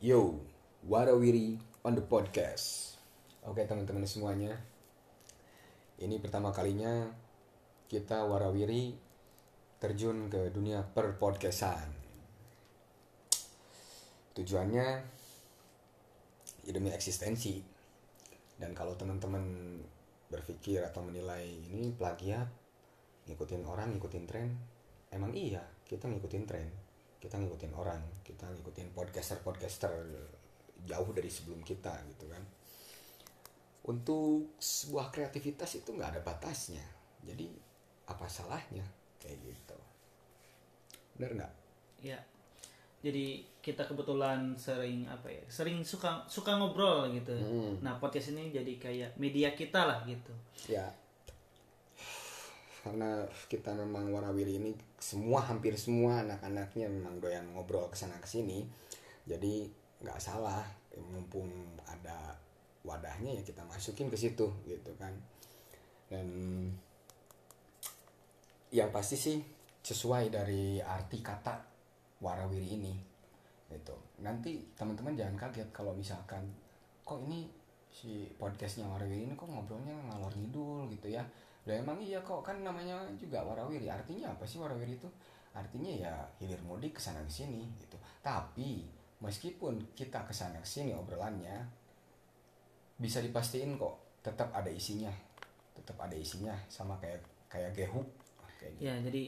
Yo, Warawiri on the podcast. Oke teman-teman semuanya, ini pertama kalinya kita Warawiri terjun ke dunia per podcastan. Tujuannya ya demi eksistensi. Dan kalau teman-teman berpikir atau menilai ini plagiat, ngikutin orang, ngikutin tren, emang iya kita ngikutin tren kita ngikutin orang kita ngikutin podcaster podcaster jauh dari sebelum kita gitu kan. Untuk sebuah kreativitas itu nggak ada batasnya. Jadi apa salahnya? Kayak gitu. Benar nggak? Ya jadi kita kebetulan sering apa ya sering suka suka ngobrol gitu. Hmm. nah podcast ini jadi kayak media kita lah gitu. Ya karena kita memang warawiri ini semua hampir semua anak-anaknya memang doyan ngobrol ke sana ke sini jadi nggak salah mumpung ada wadahnya ya kita masukin ke situ gitu kan. Dan yang pasti sih sesuai dari arti kata warawiri ini gitu. Nanti teman-teman jangan kaget kalau misalkan kok ini si podcastnya warawiri ini kok ngobrolnya ngalor ngidul gitu ya Lah emang iya kok kan namanya juga warawiri. Artinya apa sih warawiri itu? Artinya ya hilir mudik ke sana ke sini gitu. Tapi meskipun kita ke sana ke sini obrolannya bisa dipastiin kok tetap ada isinya. Tetap ada isinya sama kayak kayak gehu kayak gitu. ya jadi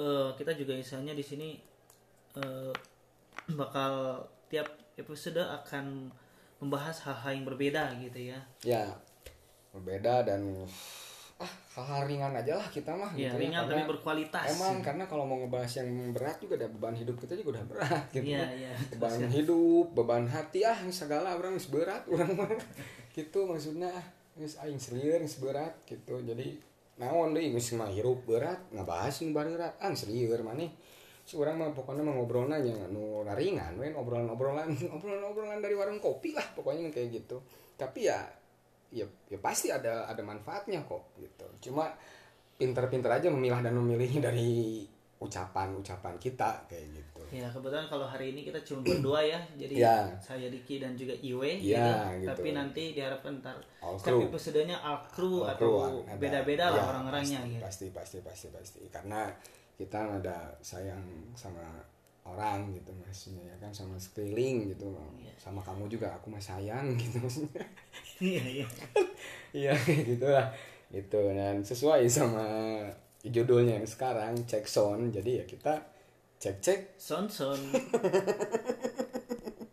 eh, kita juga misalnya di sini eh, bakal tiap episode akan membahas hal-hal yang berbeda gitu ya. Ya berbeda dan ah hal-hal ringan aja lah kita mah ya gitu ringan karena tapi berkualitas emang karena kalau mau ngebahas yang berat juga ada beban hidup kita juga udah berat gitu. Iya, kan. iya. beban hidup beban hati ah segala orang berat orang mah. Gitu maksudnya ah geus aing serieur geus berat gitu. Jadi naon deui geus mah hirup berat ngabahas nu berat. Ah serieur maneh si orang mah pokoknya mah ngobrolna nya nu ringan we obrolan-obrolan obrolan-obrolan dari warung kopi lah pokoknya kayak gitu. Tapi ya ya ya pasti ada ada manfaatnya kok gitu. Cuma pinter-pinter aja memilah dan memilihnya dari ucapan-ucapan kita kayak gitu. Ya kebetulan kalau hari ini kita cuma berdua ya. Jadi Ya. saya Diki dan juga Iwe Ya, gitu. tapi nanti diharapkan ntar All setiap episodenya all crew Kalau atau beda-beda lah ya, orang-orangnya pasti, gitu. pasti pasti pasti pasti. Karena kita ada sayang sama orang gitu maksudnya ya kan sama sekeliling gitu. Iya. sama kamu juga aku mah sayang gitu maksudnya iya iya. Iya gitulah. Gitu dan sesuai sama judulnya yang sekarang cek sound. Jadi ya kita cek cek son son